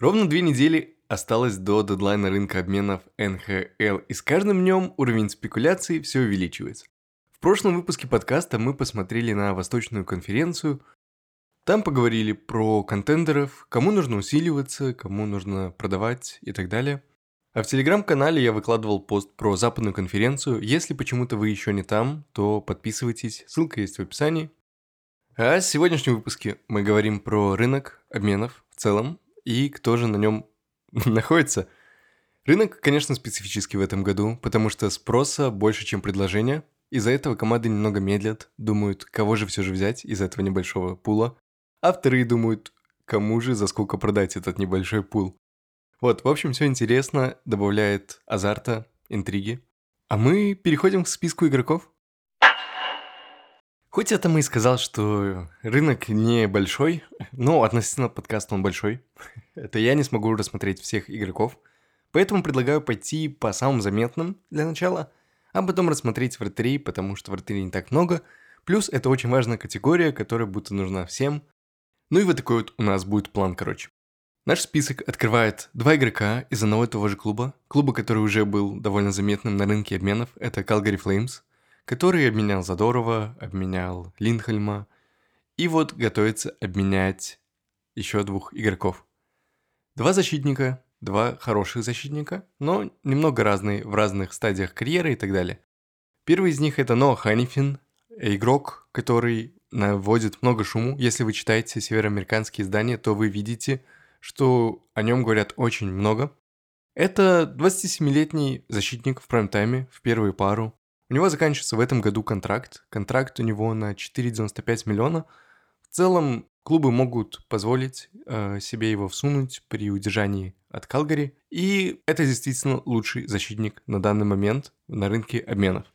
Ровно две недели осталось до дедлайна рынка обменов НХЛ, и с каждым днем уровень спекуляций все увеличивается. В прошлом выпуске подкаста мы посмотрели на Восточную конференцию. Там поговорили про контендеров, кому нужно усиливаться, кому нужно продавать и так далее. А в телеграм-канале я выкладывал пост про Западную конференцию. Если почему-то вы еще не там, то подписывайтесь, ссылка есть в описании. А в сегодняшнем выпуске мы говорим про рынок обменов в целом, и кто же на нем находится. Рынок, конечно, специфический в этом году, потому что спроса больше, чем предложения. Из-за этого команды немного медлят, думают, кого же все же взять из этого небольшого пула. А вторые думают, кому же за сколько продать этот небольшой пул. Вот, в общем, все интересно, добавляет азарта, интриги. А мы переходим к списку игроков. Хоть это мы и сказал, что рынок не большой, но относительно подкаста он большой. Это я не смогу рассмотреть всех игроков. Поэтому предлагаю пойти по самым заметным для начала, а потом рассмотреть вратарей, потому что вратарей не так много. Плюс это очень важная категория, которая будет нужна всем. Ну и вот такой вот у нас будет план, короче. Наш список открывает два игрока из одного и того же клуба. Клуба, который уже был довольно заметным на рынке обменов. Это Calgary Flames который обменял Задорова, обменял Линхельма, и вот готовится обменять еще двух игроков. Два защитника, два хороших защитника, но немного разные в разных стадиях карьеры и так далее. Первый из них это Ноа Ханифин, игрок, который наводит много шуму. Если вы читаете североамериканские издания, то вы видите, что о нем говорят очень много. Это 27-летний защитник в прайм-тайме, в первую пару, у него заканчивается в этом году контракт. Контракт у него на 4,95 миллиона. В целом клубы могут позволить э, себе его всунуть при удержании от Калгари. И это действительно лучший защитник на данный момент на рынке обменов.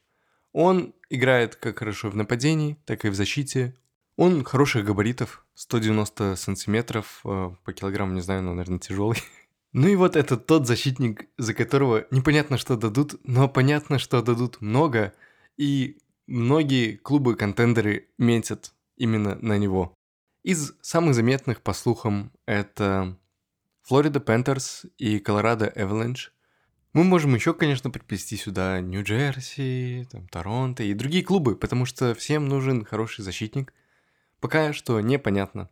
Он играет как хорошо в нападении, так и в защите. Он хороших габаритов, 190 сантиметров, э, по килограмму, не знаю, но, наверное, тяжелый. Ну и вот это тот защитник, за которого непонятно, что дадут, но понятно, что дадут много, и многие клубы-контендеры метят именно на него. Из самых заметных, по слухам, это Florida Panthers и Colorado Avalanche. Мы можем еще, конечно, приплести сюда Нью-Джерси, там, Торонто и другие клубы, потому что всем нужен хороший защитник. Пока что непонятно,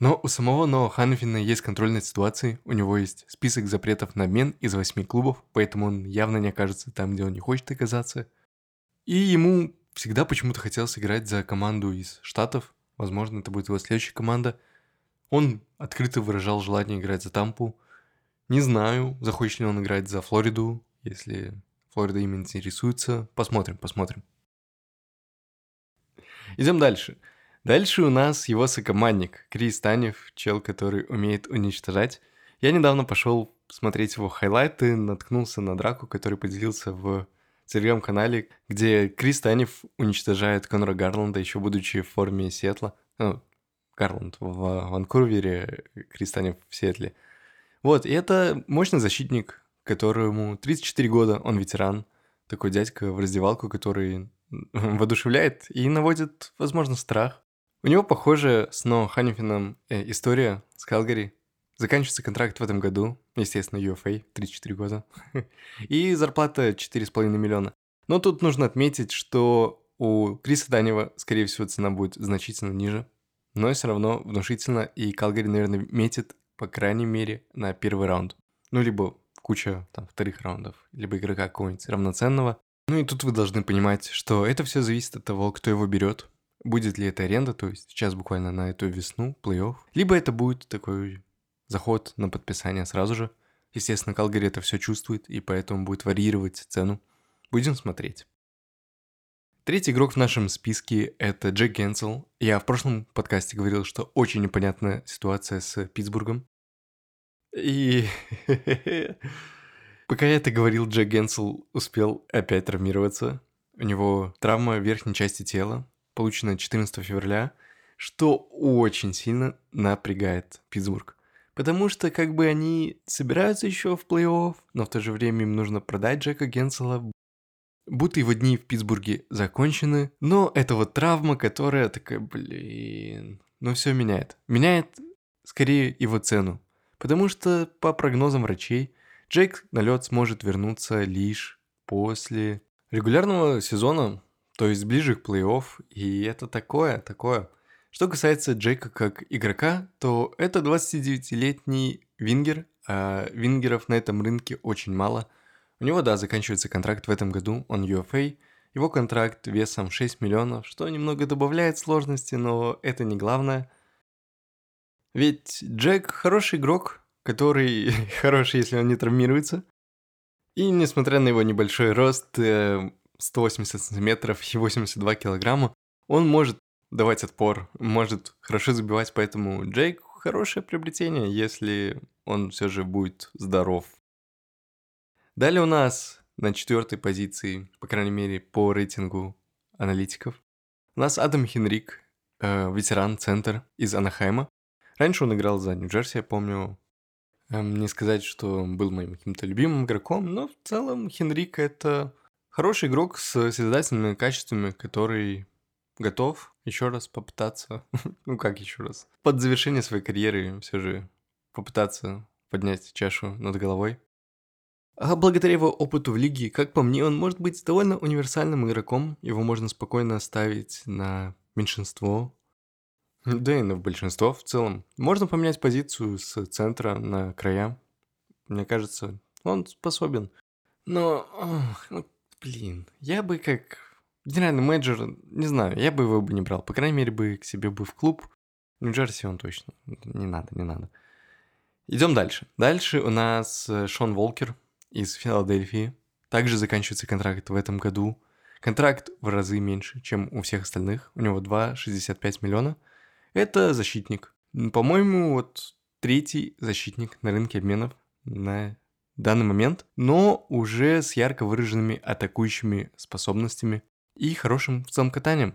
но у самого Ноа Ханфина есть контроль над ситуацией, у него есть список запретов на обмен из восьми клубов, поэтому он явно не окажется там, где он не хочет оказаться. И ему всегда почему-то хотелось играть за команду из Штатов, возможно, это будет его следующая команда. Он открыто выражал желание играть за Тампу. Не знаю, захочет ли он играть за Флориду, если Флорида им интересуется. Посмотрим, посмотрим. Идем дальше. Дальше у нас его сокомандник, Крис Танев, чел, который умеет уничтожать. Я недавно пошел смотреть его хайлайты, наткнулся на драку, который поделился в телеграм-канале, где Крис Танев уничтожает Конора Гарланда, еще будучи в форме Сетла. Ну, Гарланд в Ванкувере, Крис Танев в Сетле. Вот, и это мощный защитник, которому 34 года, он ветеран, такой дядька в раздевалку, который воодушевляет и наводит, возможно, страх. У него, похоже, с Но Ханифином э, история с Калгари. Заканчивается контракт в этом году, естественно, UFA, 34 года. И зарплата 4,5 миллиона. Но тут нужно отметить, что у Криса Данева, скорее всего, цена будет значительно ниже. Но все равно внушительно, и Калгари, наверное, метит, по крайней мере, на первый раунд. Ну, либо куча там вторых раундов, либо игрока какого-нибудь равноценного. Ну и тут вы должны понимать, что это все зависит от того, кто его берет, Будет ли это аренда, то есть сейчас буквально на эту весну, плей-офф, либо это будет такой заход на подписание сразу же. Естественно, Калгари это все чувствует, и поэтому будет варьировать цену. Будем смотреть. Третий игрок в нашем списке – это Джек Генсел. Я в прошлом подкасте говорил, что очень непонятная ситуация с Питтсбургом. И пока я это говорил, Джек Генсел успел опять травмироваться. У него травма верхней части тела, полученное 14 февраля, что очень сильно напрягает Питтсбург. Потому что как бы они собираются еще в плей-офф, но в то же время им нужно продать Джека Генсела, будто его дни в Питтсбурге закончены, но это вот травма, которая такая, блин, ну все меняет. Меняет скорее его цену, Потому что, по прогнозам врачей, Джейк на лед сможет вернуться лишь после регулярного сезона, то есть ближе к плей-офф, и это такое, такое. Что касается Джейка как игрока, то это 29-летний вингер, а вингеров на этом рынке очень мало. У него, да, заканчивается контракт в этом году, он UFA, его контракт весом 6 миллионов, что немного добавляет сложности, но это не главное. Ведь Джек хороший игрок, который хороший, если он не травмируется. И несмотря на его небольшой рост, 180 э, сантиметров и 82 килограмма, он может давать отпор, может хорошо забивать, поэтому Джейк хорошее приобретение, если он все же будет здоров. Далее у нас на четвертой позиции, по крайней мере, по рейтингу аналитиков. У нас Адам Хенрик, э, ветеран-центр из Анахайма. Раньше он играл за Нью-Джерси, я помню. Эм, не сказать, что он был моим каким-то любимым игроком, но в целом Хенрик это хороший игрок с созидательными качествами, который готов еще раз попытаться, ну как еще раз, под завершение своей карьеры все же попытаться поднять чашу над головой. А благодаря его опыту в лиге, как по мне, он может быть довольно универсальным игроком. Его можно спокойно оставить на меньшинство. Да и на большинство в целом. Можно поменять позицию с центра на края. Мне кажется, он способен. Но, ох, ну, блин, я бы как генеральный менеджер, не знаю, я бы его бы не брал. По крайней мере, бы к себе бы в клуб. Нью-Джерси он точно. Не надо, не надо. Идем дальше. Дальше у нас э, Шон Волкер, из Филадельфии. Также заканчивается контракт в этом году. Контракт в разы меньше, чем у всех остальных. У него 2,65 миллиона. Это защитник. По-моему, вот третий защитник на рынке обменов на данный момент, но уже с ярко выраженными атакующими способностями и хорошим в целом катанием.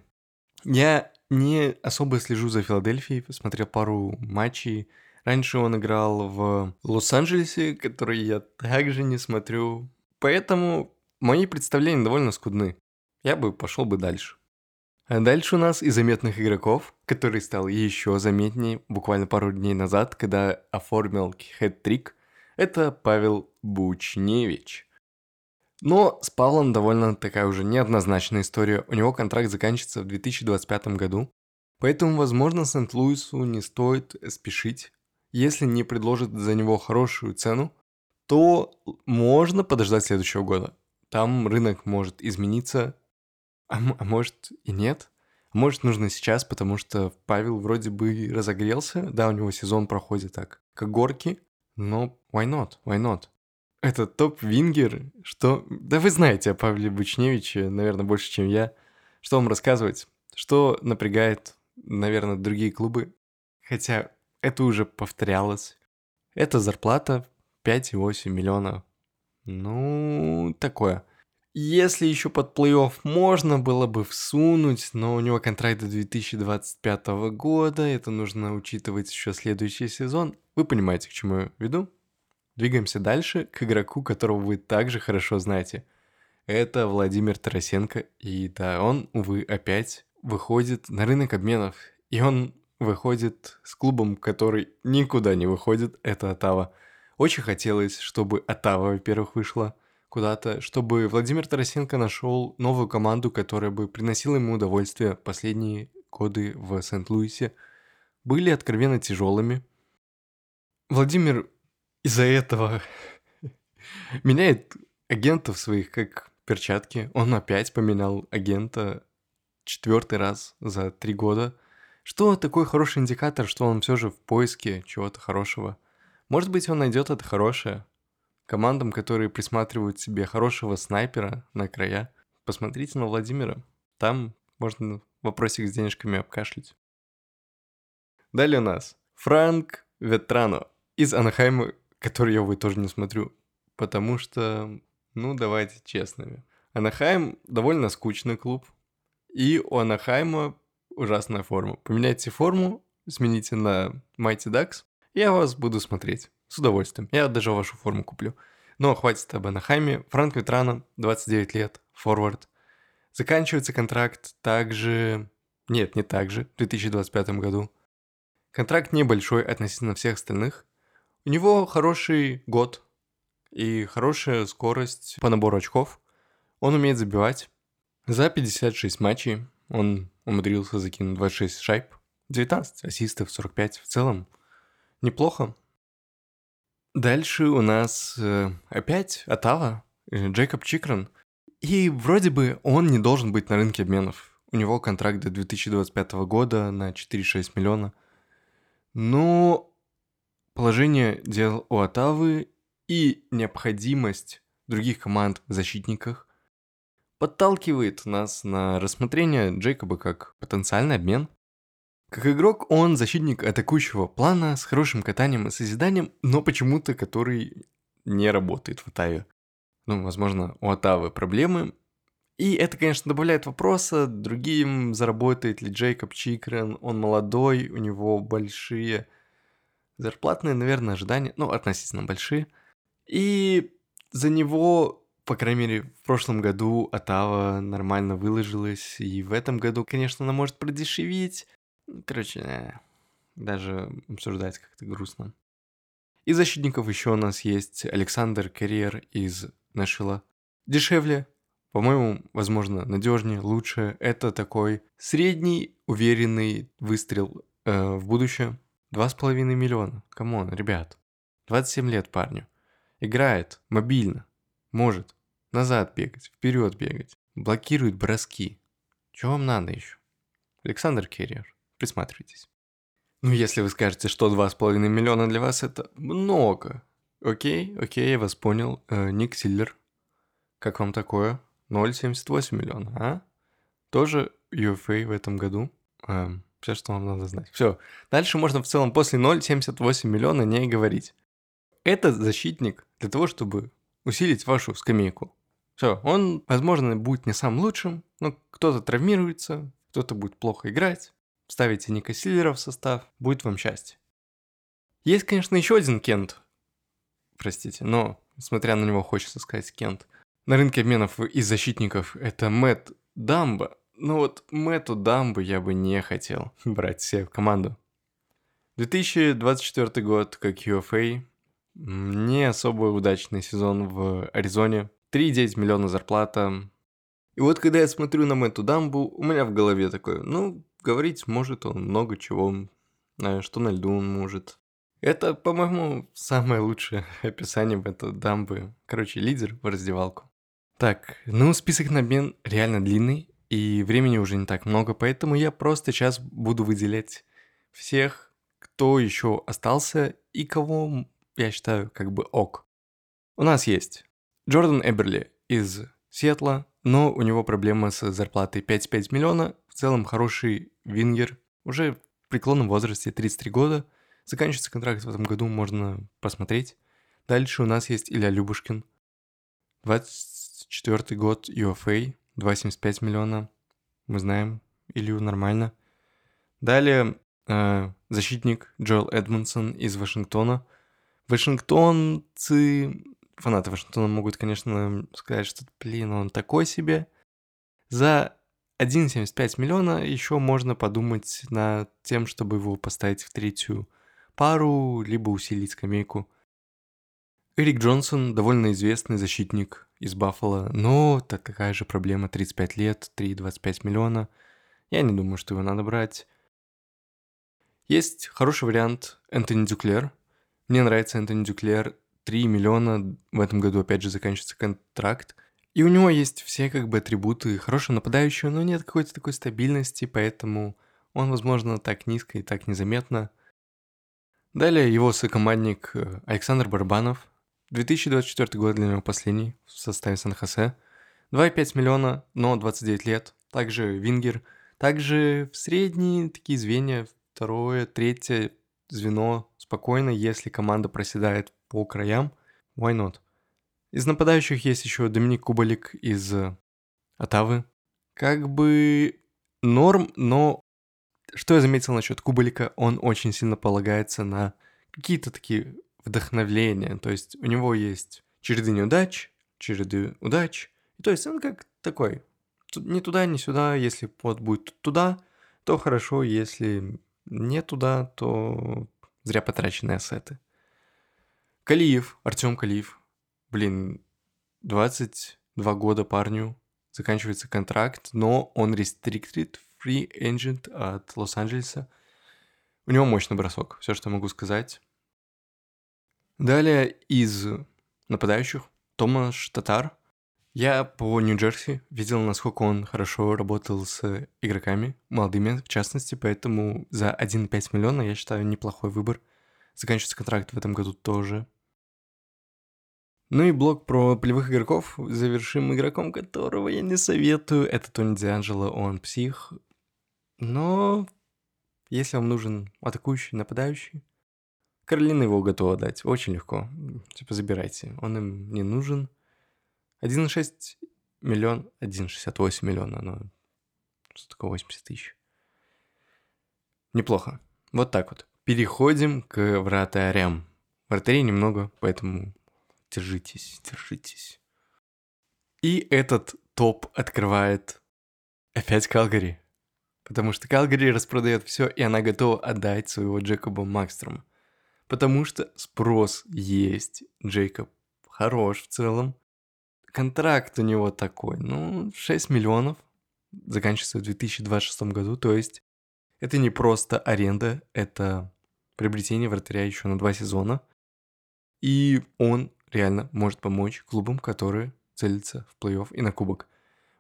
Я не особо слежу за Филадельфией, смотрел пару матчей Раньше он играл в Лос-Анджелесе, который я также не смотрю. Поэтому мои представления довольно скудны. Я бы пошел бы дальше. А дальше у нас из заметных игроков, который стал еще заметнее буквально пару дней назад, когда оформил хэт-трик, это Павел Бучневич. Но с Павлом довольно такая уже неоднозначная история. У него контракт заканчивается в 2025 году, поэтому, возможно, Сент-Луису не стоит спешить если не предложат за него хорошую цену, то можно подождать следующего года. Там рынок может измениться, а, а может и нет. Может нужно сейчас, потому что Павел вроде бы разогрелся, да, у него сезон проходит так, как горки, но why not, why not? Это топ-вингер, что... Да вы знаете о Павле Бучневиче, наверное, больше, чем я. Что вам рассказывать? Что напрягает, наверное, другие клубы? Хотя это уже повторялось. Это зарплата 5,8 миллиона. Ну, такое. Если еще под плей-офф можно было бы всунуть, но у него контракт до 2025 года, это нужно учитывать еще следующий сезон. Вы понимаете, к чему я веду? Двигаемся дальше к игроку, которого вы также хорошо знаете. Это Владимир Тарасенко, и да, он, увы, опять выходит на рынок обменов. И он выходит с клубом, который никуда не выходит, это Атава. Очень хотелось, чтобы Атава, во-первых, вышла куда-то, чтобы Владимир Тарасенко нашел новую команду, которая бы приносила ему удовольствие последние годы в Сент-Луисе, были откровенно тяжелыми. Владимир из-за этого меняет агентов своих как перчатки. Он опять поменял агента четвертый раз за три года – что такой хороший индикатор, что он все же в поиске чего-то хорошего? Может быть, он найдет это хорошее? Командам, которые присматривают себе хорошего снайпера на края, посмотрите на Владимира. Там можно вопросик с денежками обкашлять. Далее у нас Франк Ветрано из Анахайма, который я, увы, тоже не смотрю, потому что, ну, давайте честными. Анахайм довольно скучный клуб, и у Анахайма ужасная форма. Поменяйте форму, смените на Mighty Ducks, я вас буду смотреть. С удовольствием. Я даже вашу форму куплю. Но хватит об Анахайме. Франк Ветрана, 29 лет, форвард. Заканчивается контракт также... Нет, не так же, в 2025 году. Контракт небольшой относительно всех остальных. У него хороший год и хорошая скорость по набору очков. Он умеет забивать. За 56 матчей он умудрился закинуть 26 шайб, 19 ассистов, 45 в целом. Неплохо. Дальше у нас э, опять Атава, э, Джейкоб Чикрон. И вроде бы он не должен быть на рынке обменов. У него контракт до 2025 года на 4,6 миллиона. Но положение дел у Атавы и необходимость других команд в защитниках подталкивает нас на рассмотрение Джейкоба как потенциальный обмен. Как игрок он защитник атакующего плана с хорошим катанием и созиданием, но почему-то который не работает в Атаве. Ну, возможно, у Атавы проблемы. И это, конечно, добавляет вопроса другим, заработает ли Джейкоб Чикрен, он молодой, у него большие зарплатные, наверное, ожидания, ну, относительно большие. И за него по крайней мере, в прошлом году Атава нормально выложилась, и в этом году, конечно, она может продешевить. Короче, э, даже обсуждать как-то грустно. Из защитников еще у нас есть Александр Карьер из Нэшвилла. Дешевле, по-моему, возможно, надежнее, лучше. Это такой средний, уверенный выстрел э, в будущее. Два с половиной миллиона. Come on, ребят. 27 лет парню. Играет мобильно. Может. Назад бегать, вперед бегать. Блокирует броски. Чего вам надо еще? Александр Керриер, присматривайтесь. Ну, если вы скажете, что 2,5 миллиона для вас это много. Окей, окей, я вас понял. Э, Ник Силлер. Как вам такое? 0,78 миллиона, а? Тоже UFA в этом году. Эм, все, что вам надо знать. Все. Дальше можно в целом после 0,78 миллиона не говорить. Это защитник для того, чтобы усилить вашу скамейку. Все, он, возможно, будет не самым лучшим, но кто-то травмируется, кто-то будет плохо играть, ставите Ника Силлера в состав, будет вам счастье. Есть, конечно, еще один Кент, простите, но, смотря на него, хочется сказать Кент. На рынке обменов из защитников это Мэтт Дамба. Ну вот Мэтту Дамбу я бы не хотел брать себе в команду. 2024 год, как UFA, не особо удачный сезон в Аризоне. 3,9 миллиона зарплата. И вот когда я смотрю на Мэтту Дамбу, у меня в голове такое, ну, говорить может он много чего, что на льду он может. Это, по-моему, самое лучшее описание Мэтта Дамбы. Короче, лидер в раздевалку. Так, ну, список на обмен реально длинный, и времени уже не так много, поэтому я просто сейчас буду выделять всех, кто еще остался и кого я считаю как бы ок. У нас есть Джордан Эберли из Сиэтла, но у него проблема с зарплатой 5,5 миллиона. В целом хороший вингер, уже в преклонном возрасте, 33 года. Заканчивается контракт в этом году, можно посмотреть. Дальше у нас есть Илья Любушкин. 24 год UFA, 2,75 миллиона. Мы знаем Илью нормально. Далее э, защитник Джоэл Эдмонсон из Вашингтона. Вашингтонцы фанаты Вашингтона могут, конечно, сказать, что, блин, он такой себе. За 1,75 миллиона еще можно подумать над тем, чтобы его поставить в третью пару, либо усилить скамейку. Эрик Джонсон довольно известный защитник из Баффала, но так такая же проблема, 35 лет, 3,25 миллиона. Я не думаю, что его надо брать. Есть хороший вариант Энтони Дюклер. Мне нравится Энтони Дюклер 3 миллиона в этом году опять же заканчивается контракт. И у него есть все как бы атрибуты хорошего нападающего, но нет какой-то такой стабильности, поэтому он, возможно, так низко и так незаметно. Далее его сокомандник э, Александр Барбанов. 2024 год для него последний в составе Сан-Хосе. 2,5 миллиона, но 29 лет. Также Вингер. Также в средние такие звенья, второе, третье звено спокойно, если команда проседает по краям. Why not? Из нападающих есть еще Доминик Кубалик из Атавы. Как бы норм, но что я заметил насчет Кубалика, он очень сильно полагается на какие-то такие вдохновления. То есть у него есть череды неудач, череды удач. То есть он как такой, ни туда, ни сюда. Если под будет туда, то хорошо. Если не туда, то зря потраченные ассеты. Калиев, Артем Калиев. Блин, 22 года парню, заканчивается контракт, но он restricted free agent от Лос-Анджелеса. У него мощный бросок, все, что могу сказать. Далее из нападающих Томаш Татар. Я по Нью-Джерси видел, насколько он хорошо работал с игроками, молодыми в частности, поэтому за 1,5 миллиона я считаю неплохой выбор. Заканчивается контракт в этом году тоже. Ну и блок про полевых игроков завершим игроком, которого я не советую. Это Тони Дианджело, он псих. Но если вам нужен атакующий, нападающий, Каролина его готова дать. Очень легко. Типа забирайте. Он им не нужен. 1,6 миллион, 1,68 миллиона. Ну, что такое 80 тысяч? Неплохо. Вот так вот. Переходим к вратарям. Вратарей немного, поэтому держитесь, держитесь. И этот топ открывает опять Калгари. Потому что Калгари распродает все, и она готова отдать своего Джекоба Макстрома. Потому что спрос есть. Джейкоб хорош в целом. Контракт у него такой, ну, 6 миллионов. Заканчивается в 2026 году. То есть это не просто аренда, это приобретение вратаря еще на два сезона. И он реально может помочь клубам, которые целятся в плей-офф и на кубок.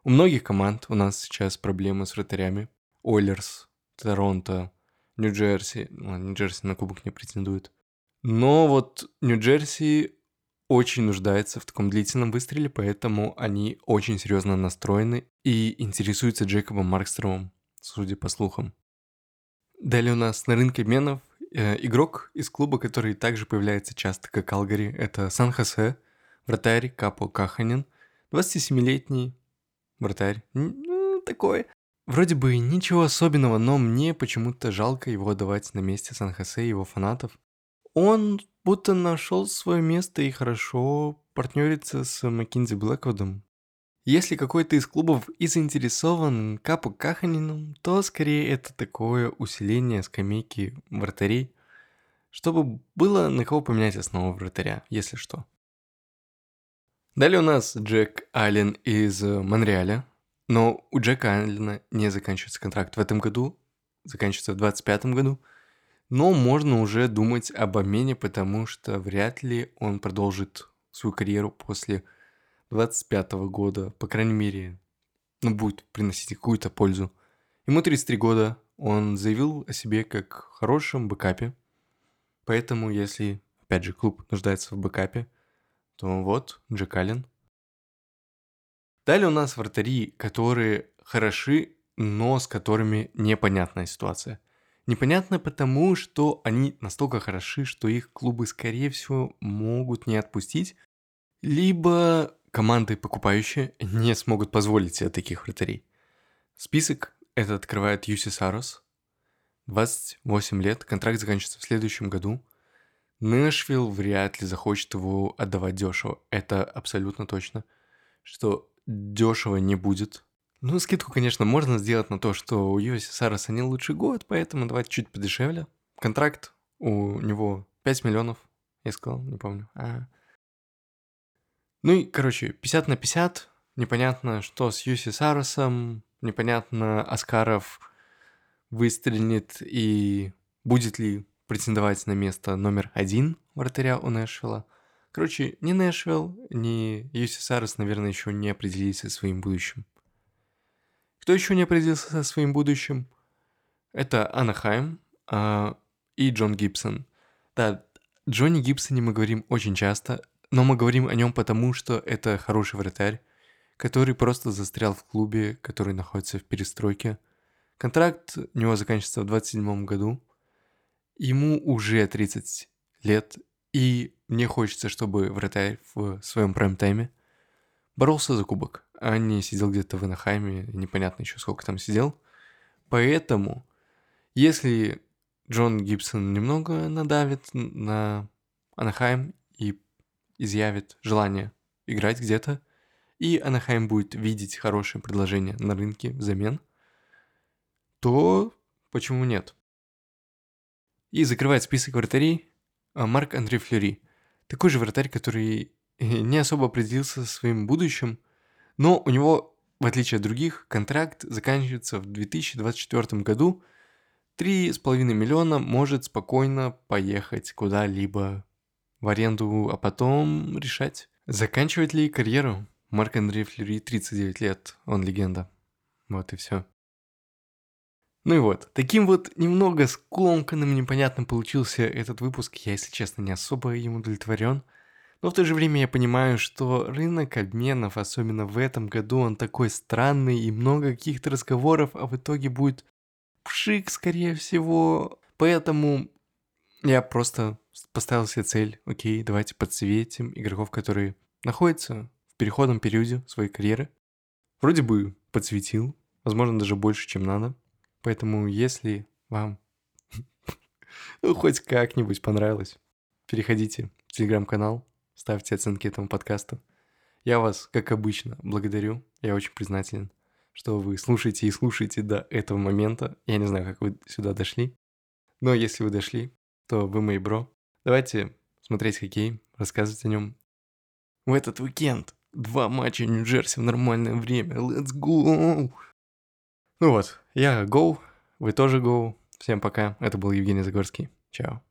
У многих команд у нас сейчас проблемы с вратарями. Ойлерс, Торонто, Нью-Джерси. Нью-Джерси на кубок не претендует. Но вот Нью-Джерси очень нуждается в таком длительном выстреле, поэтому они очень серьезно настроены и интересуются Джейкобом Маркстромом, судя по слухам. Далее у нас на рынке обменов игрок из клуба, который также появляется часто, как Алгари, это Сан-Хосе, вратарь Капо Каханин, 27-летний вратарь, ну, такой Вроде бы ничего особенного, но мне почему-то жалко его отдавать на месте Сан-Хосе и его фанатов. Он будто нашел свое место и хорошо партнерится с Маккинзи Блэквудом. Если какой-то из клубов и заинтересован Капу Каханином, то скорее это такое усиление скамейки вратарей, чтобы было на кого поменять основу вратаря, если что. Далее у нас Джек Аллен из Монреаля, но у Джека Аллена не заканчивается контракт в этом году, заканчивается в 2025 году. Но можно уже думать об обмене, потому что вряд ли он продолжит свою карьеру после 25 года. По крайней мере, ну, будет приносить какую-то пользу. Ему 33 года, он заявил о себе как хорошем бэкапе. Поэтому, если, опять же, клуб нуждается в бэкапе, то вот, Джек Аллен – Далее у нас вратари, которые хороши, но с которыми непонятная ситуация. Непонятно потому, что они настолько хороши, что их клубы, скорее всего, могут не отпустить, либо команды, покупающие, не смогут позволить себе таких вратарей. Список это открывает Юси Сарос. 28 лет, контракт заканчивается в следующем году. Нэшвилл вряд ли захочет его отдавать дешево. Это абсолютно точно. Что дешево не будет. Ну, скидку, конечно, можно сделать на то, что у Йоси Сараса не лучший год, поэтому давайте чуть подешевле. Контракт у него 5 миллионов, я сказал, не помню. А. Ну и, короче, 50 на 50. Непонятно, что с Юси Сарасом. Непонятно, Аскаров выстрелит и будет ли претендовать на место номер один вратаря у Нэшвилла. Короче, ни Нэшвилл, ни Юси Сарес, наверное, еще не определились со своим будущим. Кто еще не определился со своим будущим? Это Анахайм э, и Джон Гибсон. Да, Джонни Гибсоне мы говорим очень часто, но мы говорим о нем потому, что это хороший вратарь, который просто застрял в клубе, который находится в перестройке. Контракт у него заканчивается в 27 году. Ему уже 30 лет, и мне хочется, чтобы вратарь в своем прайм-тайме боролся за кубок, а не сидел где-то в Анахайме, непонятно еще сколько там сидел. Поэтому, если Джон Гибсон немного надавит на Анахайм и изъявит желание играть где-то, и Анахайм будет видеть хорошее предложение на рынке взамен, то почему нет? И закрывает список вратарей а Марк Андре Флюри. такой же вратарь, который не особо определился со своим будущим, но у него, в отличие от других, контракт заканчивается в 2024 году. 3,5 миллиона может спокойно поехать куда-либо в аренду, а потом решать, заканчивать ли карьеру. Марк Андрей Флюри, 39 лет, он легенда. Вот и все. Ну и вот, таким вот немного скомканным, непонятным получился этот выпуск. Я, если честно, не особо им удовлетворен. Но в то же время я понимаю, что рынок обменов, особенно в этом году, он такой странный и много каких-то разговоров, а в итоге будет пшик, скорее всего. Поэтому я просто поставил себе цель, окей, давайте подсветим игроков, которые находятся в переходном периоде своей карьеры. Вроде бы подсветил, возможно, даже больше, чем надо. Поэтому, если вам ну, хоть как-нибудь понравилось, переходите в телеграм-канал, ставьте оценки этому подкасту. Я вас, как обычно, благодарю. Я очень признателен, что вы слушаете и слушаете до этого момента. Я не знаю, как вы сюда дошли. Но если вы дошли, то вы мои бро. Давайте смотреть хоккей, рассказывать о нем. В этот уикенд два матча Нью-Джерси в нормальное время. Let's go! Ну вот, я go, вы тоже go. Всем пока. Это был Евгений Загорский. Чао.